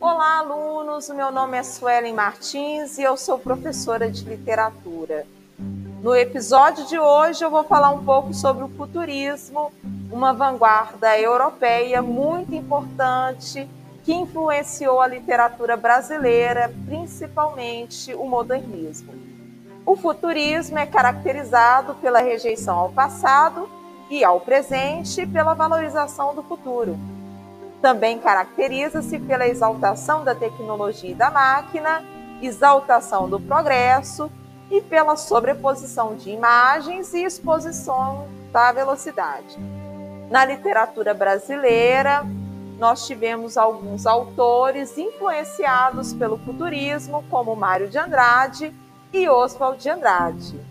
Olá, alunos. Meu nome é Suelen Martins e eu sou professora de literatura. No episódio de hoje, eu vou falar um pouco sobre o futurismo, uma vanguarda europeia muito importante que influenciou a literatura brasileira, principalmente o modernismo. O futurismo é caracterizado pela rejeição ao passado e ao presente pela valorização do futuro. Também caracteriza-se pela exaltação da tecnologia e da máquina, exaltação do progresso e pela sobreposição de imagens e exposição da velocidade. Na literatura brasileira, nós tivemos alguns autores influenciados pelo futurismo, como Mário de Andrade e Oswald de Andrade.